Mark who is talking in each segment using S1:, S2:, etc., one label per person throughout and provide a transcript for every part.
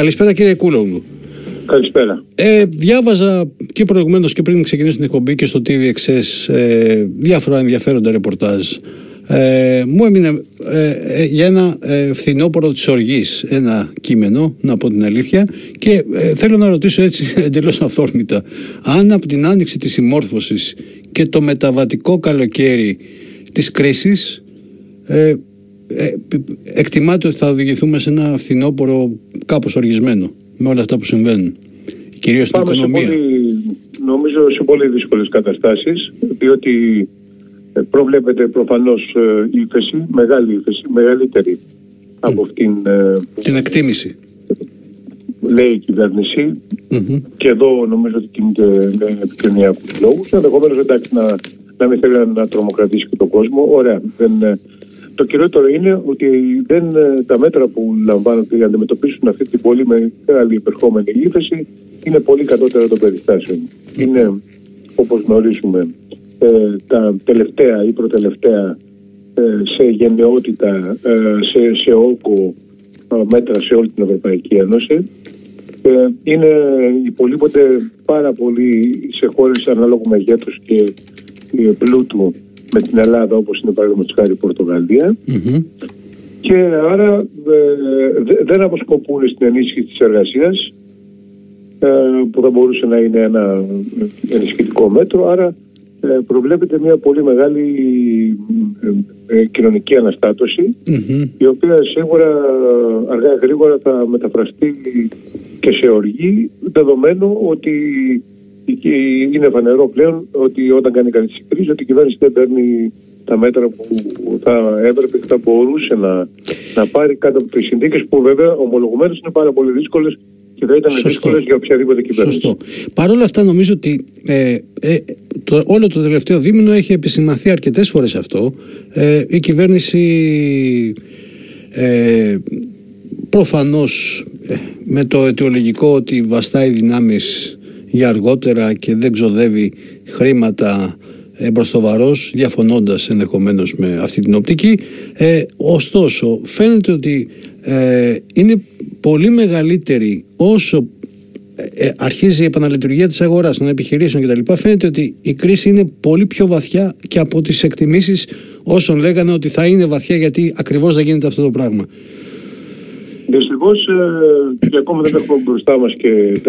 S1: Καλησπέρα κύριε Κούλογλου.
S2: Καλησπέρα.
S1: Ε, διάβαζα και προηγουμένως και πριν ξεκινήσω την εκπομπή και στο TVXS ε, διάφορα ενδιαφέροντα ρεπορτάζ. Ε, μου έμεινε ε, ε, για ένα ε, φθινόπωρο της οργής ένα κείμενο, να πω την αλήθεια και ε, θέλω να ρωτήσω έτσι εντελώς αυθόρμητα αν από την άνοιξη της συμμόρφωσης και το μεταβατικό καλοκαίρι της κρίσης ε, ε, εκτιμάται ότι θα οδηγηθούμε σε ένα φθινόπωρο κάπως οργισμένο με όλα αυτά που συμβαίνουν. Κυρίως στην οικονομία.
S2: Σε πολύ, νομίζω σε πολύ δύσκολες καταστάσεις διότι ε, προβλέπεται προφανώς ε, ύφεση, μεγάλη ύφεση, μεγαλύτερη από αυτήν
S1: ε, την εκτίμηση.
S2: Λέει η κυβέρνηση mm-hmm. και εδώ νομίζω ότι κινείται με επικοινωνιακούς λόγους. Ενδεχομένως εντάξει να, να μην θέλει να τρομοκρατήσει και τον κόσμο. Ωραία. Δεν, το κυριότερο είναι ότι δεν, τα μέτρα που λαμβάνονται για να αντιμετωπίσουν αυτή την πολύ μεγάλη υπερχόμενη ύφεση είναι πολύ κατώτερα των περιστάσεων. Είναι, όπως γνωρίζουμε, ε, τα τελευταία ή προτελευταία ε, σε γενναιότητα, ε, σε, σε όγκο μέτρα σε όλη την Ευρωπαϊκή Ένωση. Είναι, υπολείπονται πάρα πολύ σε χώρες ανάλογου μεγέθους και πλούτου με την Ελλάδα όπως είναι παραδείγματος χάρη η Πορτογαλία. Και άρα δεν αποσκοπούν στην ενίσχυση της εργασίας που θα μπορούσε να είναι ένα ενισχυτικό μέτρο. Άρα ε, προβλέπεται μια πολύ μεγάλη ε, ε, κοινωνική η οποία σίγουρα αργά γρήγορα θα μεταφραστεί και σε οργή δεδομένου ότι είναι φανερό πλέον ότι όταν κάνει κανείς την κρίση ότι η κυβέρνηση δεν παίρνει τα μέτρα που θα έπρεπε και θα μπορούσε να, να πάρει κάτω από τις συνθήκες που βέβαια ομολογουμένως είναι πάρα πολύ δύσκολες και θα ήταν δύσκολες για οποιαδήποτε κυβέρνηση.
S1: Σωστό. Παρ' όλα αυτά, νομίζω ότι ε, ε, το, όλο το τελευταίο δίμηνο έχει επισημαθεί αρκετές φορές αυτό. Ε, η κυβέρνηση ε, προφανώς ε, με το αιτιολογικό ότι βαστάει δυνάμεις για αργότερα και δεν ξοδεύει χρήματα βαρός διαφωνώντας ενδεχομένως με αυτή την οπτική ε, ωστόσο φαίνεται ότι ε, είναι πολύ μεγαλύτερη όσο ε, ε, αρχίζει η επαναλειτουργία της αγοράς των επιχειρήσεων κτλ. Φαίνεται ότι η κρίση είναι πολύ πιο βαθιά και από τις εκτιμήσεις όσων λέγανε ότι θα είναι βαθιά γιατί ακριβώς δεν γίνεται αυτό το πράγμα.
S2: Δυστυχώς ε, και ακόμα δεν έχουμε μπροστά μας και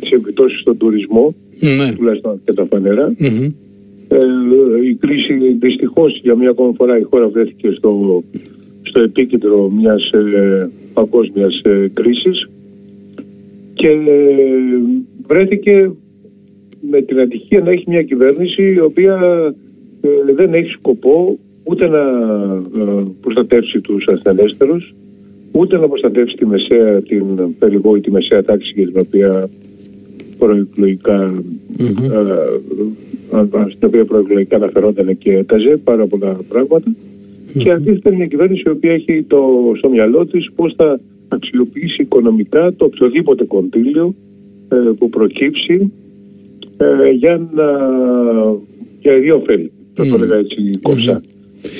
S2: τις επιπτώσεις στον τουρισμό, ναι. τουλάχιστον και τα φανερα Ε, η κρίση δυστυχώς για μια ακόμα φορά η χώρα βρέθηκε στο στο επίκεντρο μιας ε, παγκόσμιας ε, κρίσης και ε, βρέθηκε με την ατυχία να έχει μια κυβέρνηση η οποία ε, δεν έχει σκοπό ούτε να προστατεύσει τους ασθενέστερους ούτε να προστατεύσει τη μεσαία, την περιβόητη μεσαία τάξη για την οποία προεκλογικά στην οποία προεκλογικά αναφερόταν και έταζε πάρα πολλά πράγματα και αντίθετα μια κυβέρνηση η οποία έχει το, στο μυαλό της πώς θα αξιοποιήσει οικονομικά το οποιοδήποτε κοντήλιο ε, που προκύψει ε, για να για δύο ωφέλη. Θα το έλεγα έτσι κοψά.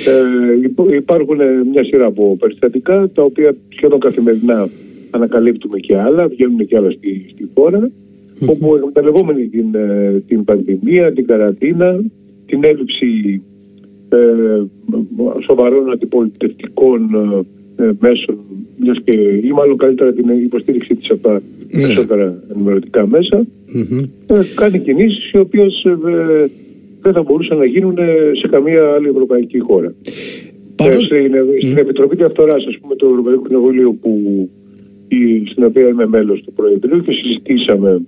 S2: Ε, υπάρχουν μια σειρά από περιστατικά τα οποία σχεδόν καθημερινά ανακαλύπτουμε και άλλα, βγαίνουν και άλλα στη, στη χώρα όπου εκμεταλλευόμενοι την, ε, την πανδημία, την καραντίνα, την έλλειψη ε, σοβαρών αντιπολιτευτικών ε, μέσων μιας και, ή μάλλον καλύτερα την υποστήριξή της από τα ναι. περισσότερα ενημερωτικά μέσα ε, κάνει κινήσεις οι οποίες δεν θα μπορούσαν να γίνουν σε καμία άλλη ευρωπαϊκή χώρα. στην, Επιτροπή Διαφθοράς ας πούμε του Ευρωπαϊκού Κοινοβουλίου που η, στην οποία είμαι μέλος του Προεδρείου και συζητήσαμε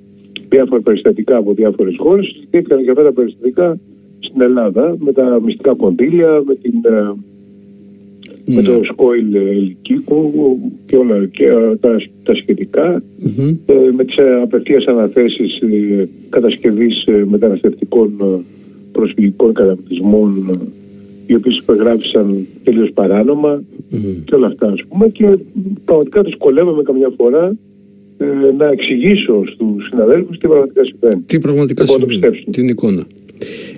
S2: διάφορα περιστατικά από διάφορες χώρες συζητήθηκαν για αυτά τα περιστατικά στην Ελλάδα με τα μυστικά κονδύλια, με, την, ε, με το ναι. σκόιλ ελικίκου και όλα και ε, τα, τα σχετικα ε, με τις απευθείας αναθέσεις κατασκευής μεταναστευτικών προσφυγικών καταπλησμών οι οποίες υπεγράφησαν τελείως παράνομα και όλα αυτά ας πούμε και πραγματικά δυσκολεύομαι καμιά φορά να εξηγήσω στους συναδέλφους τι πραγματικά συμβαίνει.
S1: Τι πραγματικά συμβαίνει, την εικόνα.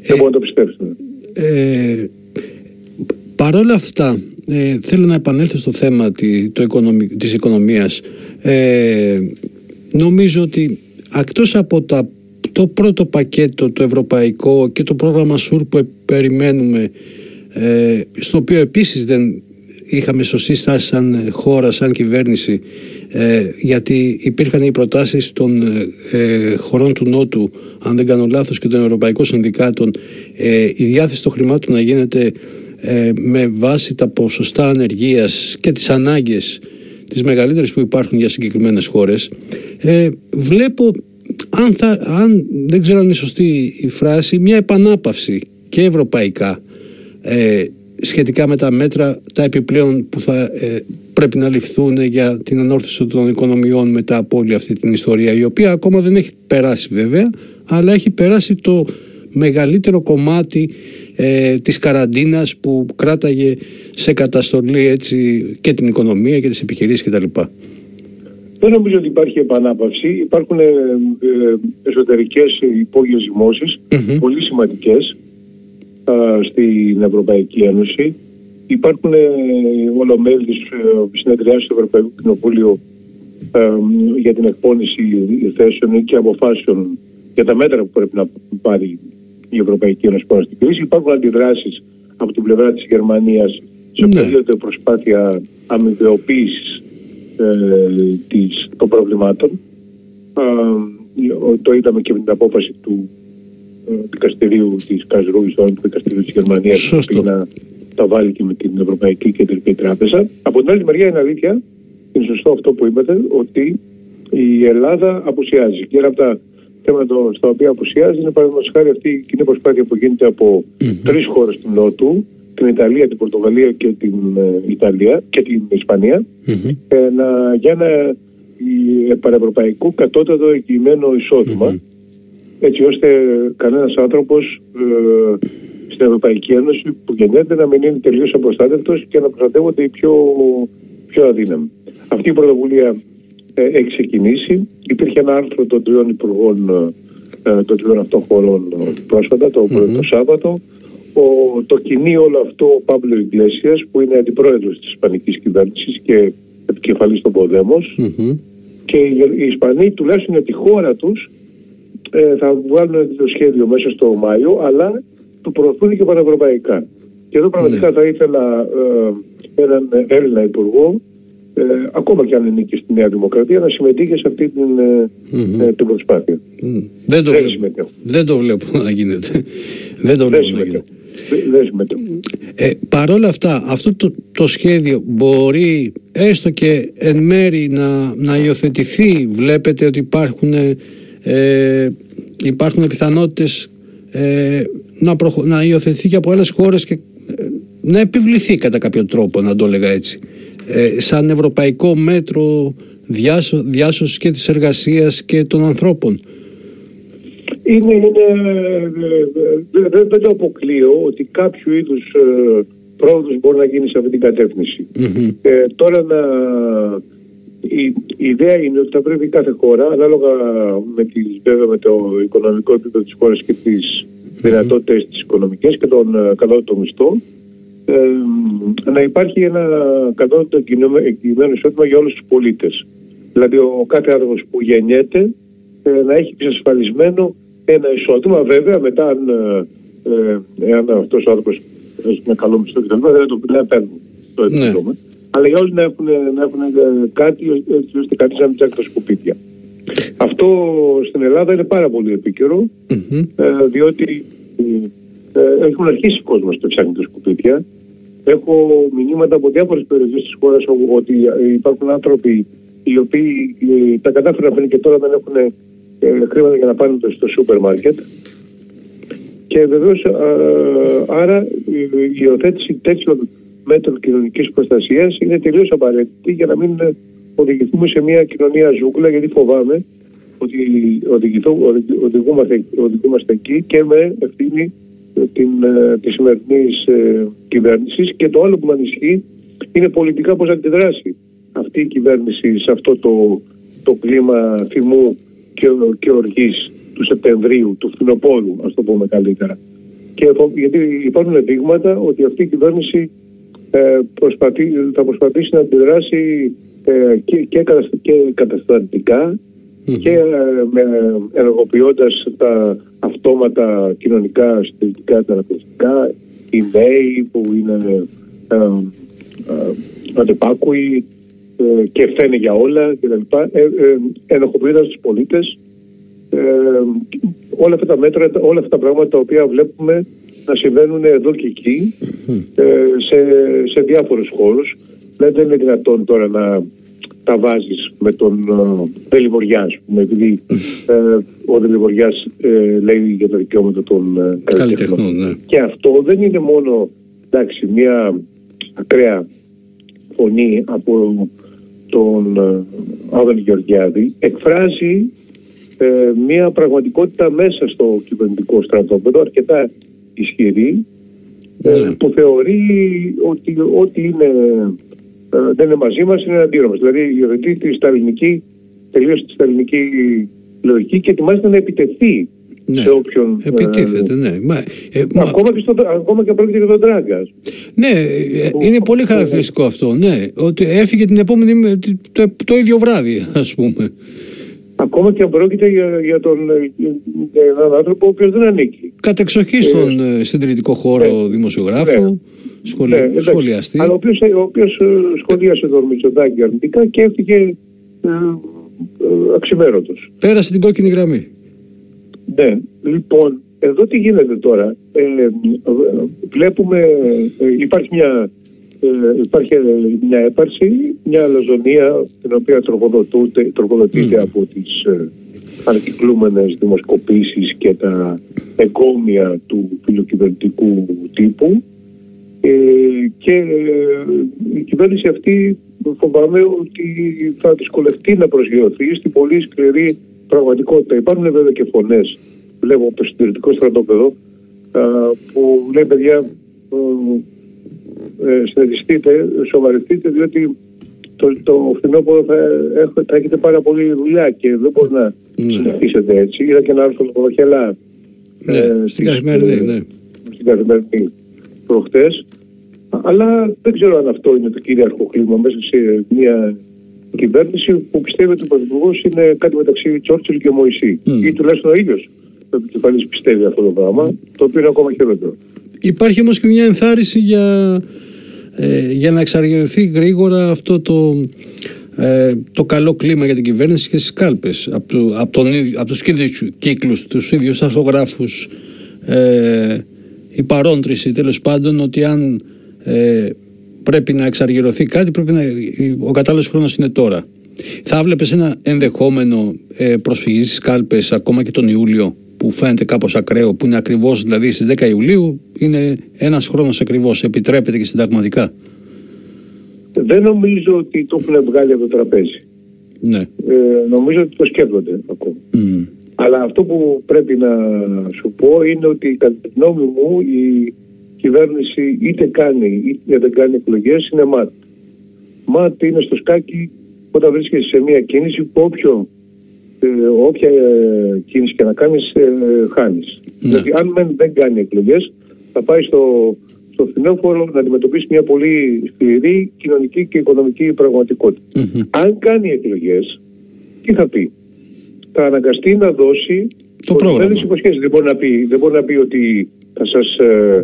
S2: Δεν μπορώ να το πιστέψω. Ε,
S1: παρόλα αυτά, ε, θέλω να επανέλθω στο θέμα τη, το της οικονομίας. Ε, νομίζω ότι εκτός από τα, το πρώτο πακέτο το ευρωπαϊκό και το πρόγραμμα ΣΟΥΡ που περιμένουμε ε, στο οποίο επίσης δεν είχαμε σωστή στάση σαν χώρα, σαν κυβέρνηση ε, γιατί υπήρχαν οι προτάσεις των ε, χωρών του Νότου αν δεν κάνω λάθος και των Ευρωπαϊκών Συνδικάτων ε, η διάθεση των χρημάτων να γίνεται ε, με βάση τα ποσοστά ανεργίας και τις ανάγκες τις μεγαλύτερες που υπάρχουν για συγκεκριμένες χώρες. Ε, βλέπω αν, θα, αν δεν ξέρω αν είναι σωστή η φράση μια επανάπαυση και ευρωπαϊκά ε, σχετικά με τα μέτρα τα επιπλέον που θα ε, πρέπει να ληφθούν για την ανόρθωση των οικονομιών μετά από όλη αυτή την ιστορία η οποία ακόμα δεν έχει περάσει βέβαια αλλά έχει περάσει το μεγαλύτερο κομμάτι ε, της καραντίνας που κράταγε σε καταστολή έτσι, και την οικονομία και τις επιχειρήσεις κτλ.
S2: Δεν νομίζω ότι υπάρχει επανάπαυση. Υπάρχουν ε, ε, εσωτερικές υπόγειες πολύ σημαντικές στην Ευρωπαϊκή Ένωση. Υπάρχουν ε, ολομέλειες ε, συνεδριάσεις του Ευρωπαϊκού Κοινοβούλιο ε, για την εκπόνηση θέσεων και αποφάσεων για τα μέτρα που πρέπει να πάρει η Ευρωπαϊκή Ένωση πάνω στην κρίση. Υπάρχουν αντιδράσεις από την πλευρά της Γερμανίας σε ναι. προσπάθεια αμοιβαιοποίησης ε, των προβλημάτων. το είδαμε και με την απόφαση του δικαστηρίου της Καζρούης, του δικαστηρίου της Γερμανίας, που να τα βάλει και με την Ευρωπαϊκή Κεντρική Τράπεζα. Από την άλλη μεριά είναι αλήθεια, είναι σωστό αυτό που είπατε, ότι η Ελλάδα απουσιάζει. Και ένα από τα θέματα στα οποία απουσιάζει είναι παραδείγματος χάρη αυτή η κοινή προσπάθεια που γίνεται από mm-hmm. τρεις χώρες του Νότου, την Ιταλία, την Πορτογαλία και την ε, Ιταλία και την Ισπανία, mm-hmm. ε, να, για ένα ε, παρευρωπαϊκό κατώτατο εγγυημένο εισόδημα έτσι ώστε κανένας άνθρωπος ε, στην Ευρωπαϊκή Ένωση που γεννιέται να μην είναι τελείως απροστάτευτος και να προστατεύονται οι πιο, πιο αδύναμοι. Αυτή η πρωτοβουλία ε, έχει ξεκινήσει. Υπήρχε ένα άρθρο των τριών υπουργών ε, των τριών αυτών χωρών ε, πρόσφατα, το, mm-hmm. το Σάββατο. Ο, το κινεί όλο αυτό ο Παύλο Ιγκλέσιας που είναι αντιπρόεδρος της Ισπανικής κυβέρνησης και επικεφαλής των Ποδέμος mm-hmm. και οι Ισπανοί τουλάχιστον για τη χώρα τους ε, θα βγάλουν το σχέδιο μέσα στο Μάιο, αλλά το προωθούν και πανευρωπαϊκά. Και εδώ πραγματικά ναι. θα ήθελα ε, έναν Έλληνα υπουργό, ε, ακόμα και αν είναι και στη Νέα Δημοκρατία, να συμμετείχε σε αυτή την, ε, ε την προσπάθεια.
S1: Δεν, το δεν, βλέπω. δεν το βλέπω να γίνεται. δεν το βλέπω να γίνεται. Ε, Παρ' όλα αυτά, αυτό το, το σχέδιο μπορεί έστω και εν μέρη να, να υιοθετηθεί. Βλέπετε ότι υπάρχουν ε, υπάρχουν πιθανότητες ε, να, προχω... να υιοθετηθεί και από άλλες χώρες και ε, να επιβληθεί κατά κάποιο τρόπο, να το έλεγα έτσι. Ε, σαν ευρωπαϊκό μέτρο διάσω... διάσωσης και της εργασίας και των ανθρώπων.
S2: Είναι, είναι, δεν, δεν το αποκλείω ότι κάποιο είδους ε, πρόοδος μπορεί να γίνει σε αυτή την κατεύθυνση. Ε, τώρα να η, η ιδέα είναι ότι θα πρέπει κάθε χώρα, ανάλογα με, τις, βέβαια, με το οικονομικό επίπεδο της χώρας και τις δυνατότητες της οικονομικές και τον uh, κατώτατο μισθό, ε, να υπάρχει ένα κατώτατο εγγυημένο εισόδημα για όλους τους πολίτες. Δηλαδή ο κάθε άνθρωπος που γεννιέται ε, να έχει εξασφαλισμένο ένα εισόδημα. Βέβαια μετά αν, ε, εάν αυτός ο άνθρωπος έχει ένα καλό μισθό και δεν το παίρνει το επίπεδο. Αλλά για όλοι να έχουν, να έχουν ε, κάτι έτσι ώστε κάτι να μην ψάχνει τα σκουπίδια. Αυτό στην Ελλάδα είναι πάρα πολύ ε, διότι ε, έχουν αρχίσει ο κόσμος να ψάχνει τα σκουπίδια. Έχω μηνύματα από διάφορες περιοχές της χώρας ότι υπάρχουν άνθρωποι οι οποίοι ε, τα κατάφεραν πριν και τώρα δεν έχουν ε, χρήματα για να πάνε στο σούπερ μάρκετ. Και βεβαίως άρα η υιοθέτηση τέτοιων μέτρων κοινωνικής προστασίας είναι τελείως απαραίτητη για να μην οδηγηθούμε σε μια κοινωνία ζούγκλα, γιατί φοβάμαι ότι οδηγούμαστε, οδηγούμαστε εκεί και με ευθύνη την, ε, της σημερινής ε, κυβέρνησης και το άλλο που με ανισχύει είναι πολιτικά πώς αντιδράσει αυτή η κυβέρνηση σε αυτό το, το κλίμα θυμού και, και οργής του Σεπτεμβρίου, του φθινοπόρου, ας το πούμε καλύτερα. Και γιατί υπάρχουν δείγματα ότι αυτή η κυβέρνηση ε, προσπαθεί, θα προσπαθήσει να αντιδράσει ε, και, και, και καταστατικά και ε, με, ενεργοποιώντας τα αυτόματα κοινωνικά συντηρητικά τα οι νέοι που είναι ε, ε, αντεπάκουοι ε, και φταίνε για όλα κτλ. Ε, ε, ενοχοποιώντας τους πολίτες ε, όλα αυτά τα μέτρα, όλα αυτά τα πράγματα τα οποία βλέπουμε να συμβαίνουν εδώ και εκεί ε, σε, σε διάφορους χώρους. Δεν είναι δυνατόν τώρα να τα βάζεις με τον Δελιβοριά, ας πούμε, επειδή ε, ο Δελιβοριάς ε, λέει για τα δικαιώματα των ε, καλλιτεχνών. Ναι. Και αυτό δεν είναι μόνο εντάξει, μια ακραία φωνή από τον ε, Άδων Γεωργιάδη, εκφράζει ε, μια πραγματικότητα μέσα στο κυβερνητικό στρατόπεδο αρκετά ισχυρή ε, ναι. που θεωρεί ότι ό,τι είναι, ε, δεν είναι μαζί μας είναι αντίον μας. Δηλαδή υιοθετεί τη σταλινική, τελείως τη σταλινική λογική και ετοιμάζεται να επιτεθεί
S1: ναι.
S2: σε όποιον.
S1: Επιτίθεται, ναι. Μα,
S2: ε, ακόμα, και στο, ακόμα και πρόκειται για τον Τράγκας.
S1: Ναι, είναι πολύ χαρακτηριστικό αυτό. Ναι, ότι έφυγε την επόμενη, το, το ίδιο βράδυ, ας πούμε.
S2: Ακόμα και αν πρόκειται για, για, τον, για έναν άνθρωπο ο οποίος δεν ανήκει.
S1: Κατεξοχή στον ε, συντηρητικό χώρο ναι. δημοσιογράφο, ναι. Σχολι... ναι, σχολιαστή.
S2: Αλλά ο οποίος ε, σχολίασε τον Μητσοτάκη αρνητικά και έφυγε ε, ε, αξιμέρωτος.
S1: Πέρασε την κόκκινη γραμμή.
S2: Ναι, λοιπόν, εδώ τι γίνεται τώρα. Ε, βλέπουμε, υπάρχει μια ε, υπάρχει μια έπαρση, μια αλαζονία την οποία τροφοδοτείται mm. από τις ε, ανακυκλούμενες δημοσκοπήσεις και τα εγκόμια του φιλοκυβερνητικού τύπου ε, και ε, η κυβέρνηση αυτή φοβάμαι ότι θα δυσκολευτεί να προσγειωθεί στην πολύ σκληρή πραγματικότητα. Υπάρχουν βέβαια και φωνές, βλέπω από το συντηρητικό στρατόπεδο, που λέει παιδιά ε, συνεδριστείτε, σοβαρευτείτε, διότι το, το φθινόπωρο θα, θα έχετε πάρα πολύ δουλειά και δεν μπορεί να ναι. συνεχίσετε έτσι. Είδα και ένα άρθρο στο Βαχελά.
S1: Ναι, ε, στην καθημερινή, ε, ναι.
S2: Στην καθημερινή προχτές. Αλλά δεν ξέρω αν αυτό είναι το κυρίαρχο κλίμα μέσα σε μια κυβέρνηση που πιστεύει ότι ο Πρωθυπουργός είναι κάτι μεταξύ Τσόρτσιλ και Μωυσή. Mm. Ή τουλάχιστον ο ίδιος ο επικεφαλής πιστεύει αυτό το πράγμα, το οποίο είναι ακόμα χειρότερο.
S1: Υπάρχει όμως και μια ενθάρρυνση για, ε, για να εξαργηθεί γρήγορα αυτό το, ε, το καλό κλίμα για την κυβέρνηση και στις κάλπες από, το, από, τον, από τους ίδιους κύκλους, τους ίδιους αρθογράφους ε, η παρόντριση τέλος πάντων ότι αν ε, πρέπει να εξαργυρωθεί κάτι πρέπει να, ο κατάλληλος χρόνος είναι τώρα. Θα βλέπεις ένα ενδεχόμενο ε, προσφυγής στις κάλπες ακόμα και τον Ιούλιο που φαίνεται κάπως ακραίο, που είναι ακριβώς δηλαδή στις 10 Ιουλίου, είναι ένας χρόνος ακριβώς, επιτρέπεται και συνταγματικά.
S2: Δεν νομίζω ότι το έχουν βγάλει από το τραπέζι.
S1: Ναι.
S2: Ε, νομίζω ότι το σκέφτονται ακόμα. Αλλά αυτό που πρέπει να σου πω είναι ότι κατά τη γνώμη μου η κυβέρνηση είτε κάνει είτε δεν κάνει εκλογές είναι ΜΑΤ. ΜΑΤ είναι στο σκάκι όταν βρίσκεσαι σε μια κίνηση που όποιο ε, όποια ε, κίνηση και να κάνεις ε, χάνεις. Ναι. Δηλαδή αν δεν κάνει εκλογές θα πάει στο, στο φθινόφορο να αντιμετωπίσει μια πολύ σκληρή κοινωνική και οικονομική Αν κάνει εκλογές, τι θα πει; Θα αναγκαστεί να δώσει
S1: το πρόγραμμα.
S2: Υποσχέσεις. Δεν μπορεί να πει, δεν μπορεί να πει ότι θα σας...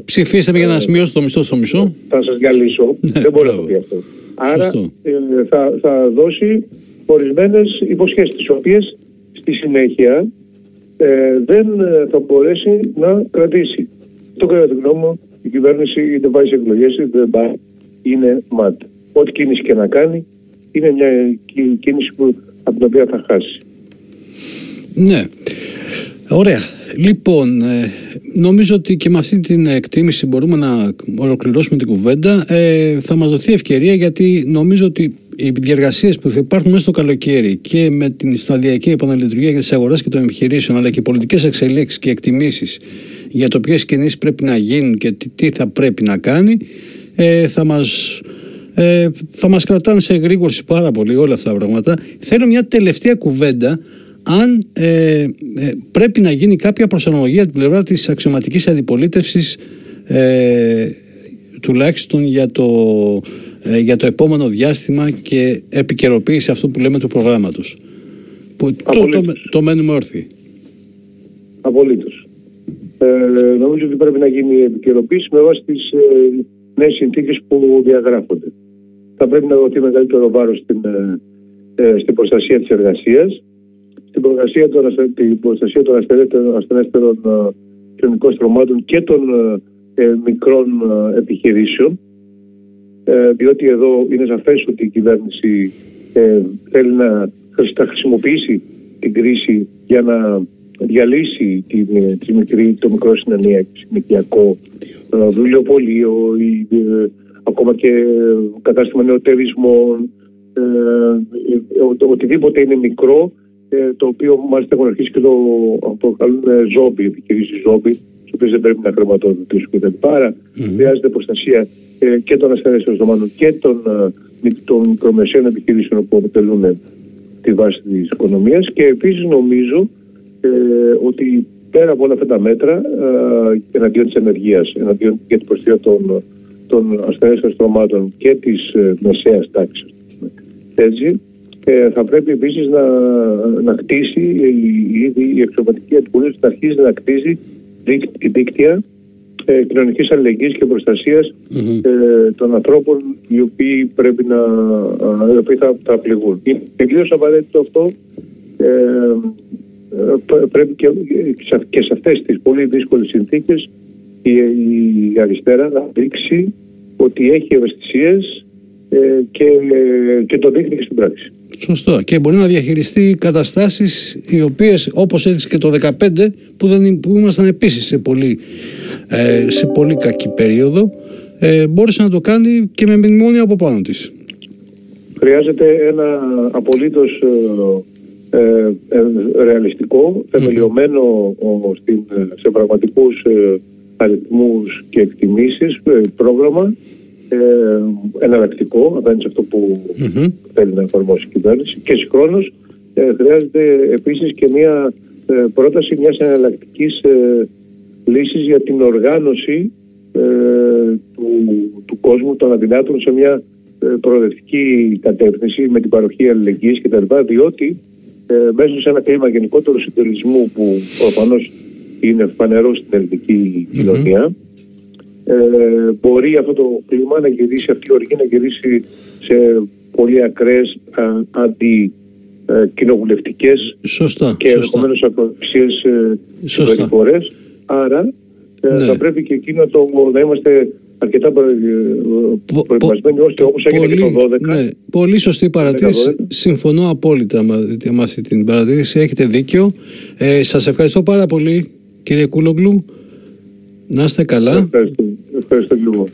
S1: Ψηφίστε με για να σημειώσω το μισθό στο μισό.
S2: Θα σας διαλύσω. Ναι, δεν μπορεί να το πει αυτό. Άρα θα, θα δώσει ορισμένες υποσχέσεις τις οποίες στη συνέχεια ε, δεν ε, θα μπορέσει να κρατήσει. Το κατά τη γνώμη μου η κυβέρνηση είτε πάει σε εκλογές είτε δεν πάει είναι ΜΑΤ. Ό,τι κίνηση και να κάνει είναι μια κίνηση που, από την οποία θα χάσει.
S1: Ναι. Ωραία. Λοιπόν, ε, νομίζω ότι και με αυτή την εκτίμηση μπορούμε να ολοκληρώσουμε την κουβέντα. Ε, θα μας δοθεί ευκαιρία γιατί νομίζω ότι οι διεργασίες που θα υπάρχουν μέσα στο καλοκαίρι και με την σταδιακή επαναλειτουργία για τις αγορές και των επιχειρήσεων, αλλά και οι πολιτικές εξελίξεις και εκτιμήσεις για το ποιες κινήσεις πρέπει να γίνουν και τι θα πρέπει να κάνει, ε, θα μας ε, θα μας κρατάνε σε εγρήγορση πάρα πολύ όλα αυτά τα πράγματα. Θέλω μια τελευταία κουβέντα αν ε, ε, πρέπει να γίνει κάποια προσαρμογή από την πλευρά της αξιωματικής αντιπολίτευσης ε, τουλάχιστον για το, ε, για το επόμενο διάστημα και επικαιροποίηση αυτού που λέμε του προγράμματος. Που το, το, το, μένουμε όρθιοι.
S2: Απολύτως. Ε, νομίζω ότι πρέπει να γίνει η επικαιροποίηση με βάση τις ε, νέες συνθήκες που διαγράφονται. Θα πρέπει να δοθεί μεγαλύτερο βάρος στην, ε, ε στην προστασία της εργασίας, στην προστασία των, την προστασία των ασθενέστερων ε, κοινωνικών στρωμάτων και των ε, μικρών ε, επιχειρήσεων. Ε, διότι εδώ είναι σαφές ότι η κυβέρνηση θέλει να χρησιμοποιήσει την κρίση για να διαλύσει τη, τη μικρή, το μικρό συνοικιακό βιβλιοπωλείο ή ακόμα και κατάστημα νεοτέρισμων οτιδήποτε είναι μικρό το οποίο μάλιστα έχουν αρχίσει και το αποκαλούν ζόμπι, επιχειρήσεις ζόμπι οποίες δεν πρέπει να χρηματοδοτήσουν κτλ. Άρα mm-hmm. χρειάζεται προστασία ε, και των ασθενέσεων δομάτων και των, ε, των μικρομεσαίων επιχειρήσεων που αποτελούν τη βάση της οικονομίας. Και επίσης νομίζω ε, ότι πέρα από όλα αυτά τα μέτρα ε, εναντίον της ενεργείας, εναντίον και την προστασία των, των ασθενέσεων στρωμάτων και της ε, μεσαίας τάξης, έτσι, ε, θα πρέπει επίσης να, να κτίσει η, η, η εξωματική αντιπολίτευση να αρχίσει να κτίσει δίκτυα ε, κοινωνικής αλληλεγγύης και προστασιας ε, των ανθρώπων οι οποίοι πρέπει να οι οποίοι θα, θα πληγούν. Είναι τελείως απαραίτητο αυτό ε, ε πρέπει και, και σε αυτές τις πολύ δύσκολες συνθήκες η, η αριστερά να δείξει ότι έχει ευαισθησίες ε, και, και το δείχνει και στην πράξη.
S1: Σωστό. Και μπορεί να διαχειριστεί καταστάσεις οι οποίες, όπως έδειξε και το 2015, που, δεν, που ήμασταν επίσης σε πολύ, ε, σε πολύ κακή περίοδο, ε, μπόρεσε να το κάνει και με μνημόνια από πάνω της.
S2: Χρειάζεται ένα απολύτως ε, ε, ε, ρεαλιστικό, θεμελιωμένο στην, σε πραγματικούς ε, αριθμούς και εκτιμήσεις πρόγραμμα ε, εναλλακτικό απέναντι σε αυτό που mm-hmm. θέλει να εφαρμόσει η κυβέρνηση και συγχρόνως ε, χρειάζεται επίσης και μια ε, πρόταση μιας εναλλακτικής ε, λύσης για την οργάνωση ε, του, του κόσμου των αδυνάτων σε μια ε, προοδευτική κατεύθυνση με την παροχή αλληλεγγύης κτλ. Διότι ε, μέσα σε ένα κλίμα γενικότερου συντελισμού που προφανώς είναι φανερό στην ελληνική κοινωνία ε, μπορεί αυτό το κλίμα να γυρίσει, αυτή η οργή να γυρίσει σε πολύ ακραίες αντικοινοβουλευτικές
S1: και
S2: ενδεχομένω ακροψίες ε, συμπεριφορές. Άρα ε, ναι. θα πρέπει και εκεί να, το, να είμαστε αρκετά προετοιμασμένοι ώστε όπως έγινε και το 12. Ναι,
S1: πολύ σωστή παρατήρηση. Συμφωνώ απόλυτα με αυτή την παρατήρηση. Έχετε δίκιο. Ε, σας ευχαριστώ πάρα πολύ κύριε Κούλογλου. Να είστε καλά.
S2: Ευχαριστώ. Ευχαριστώ και εγώ.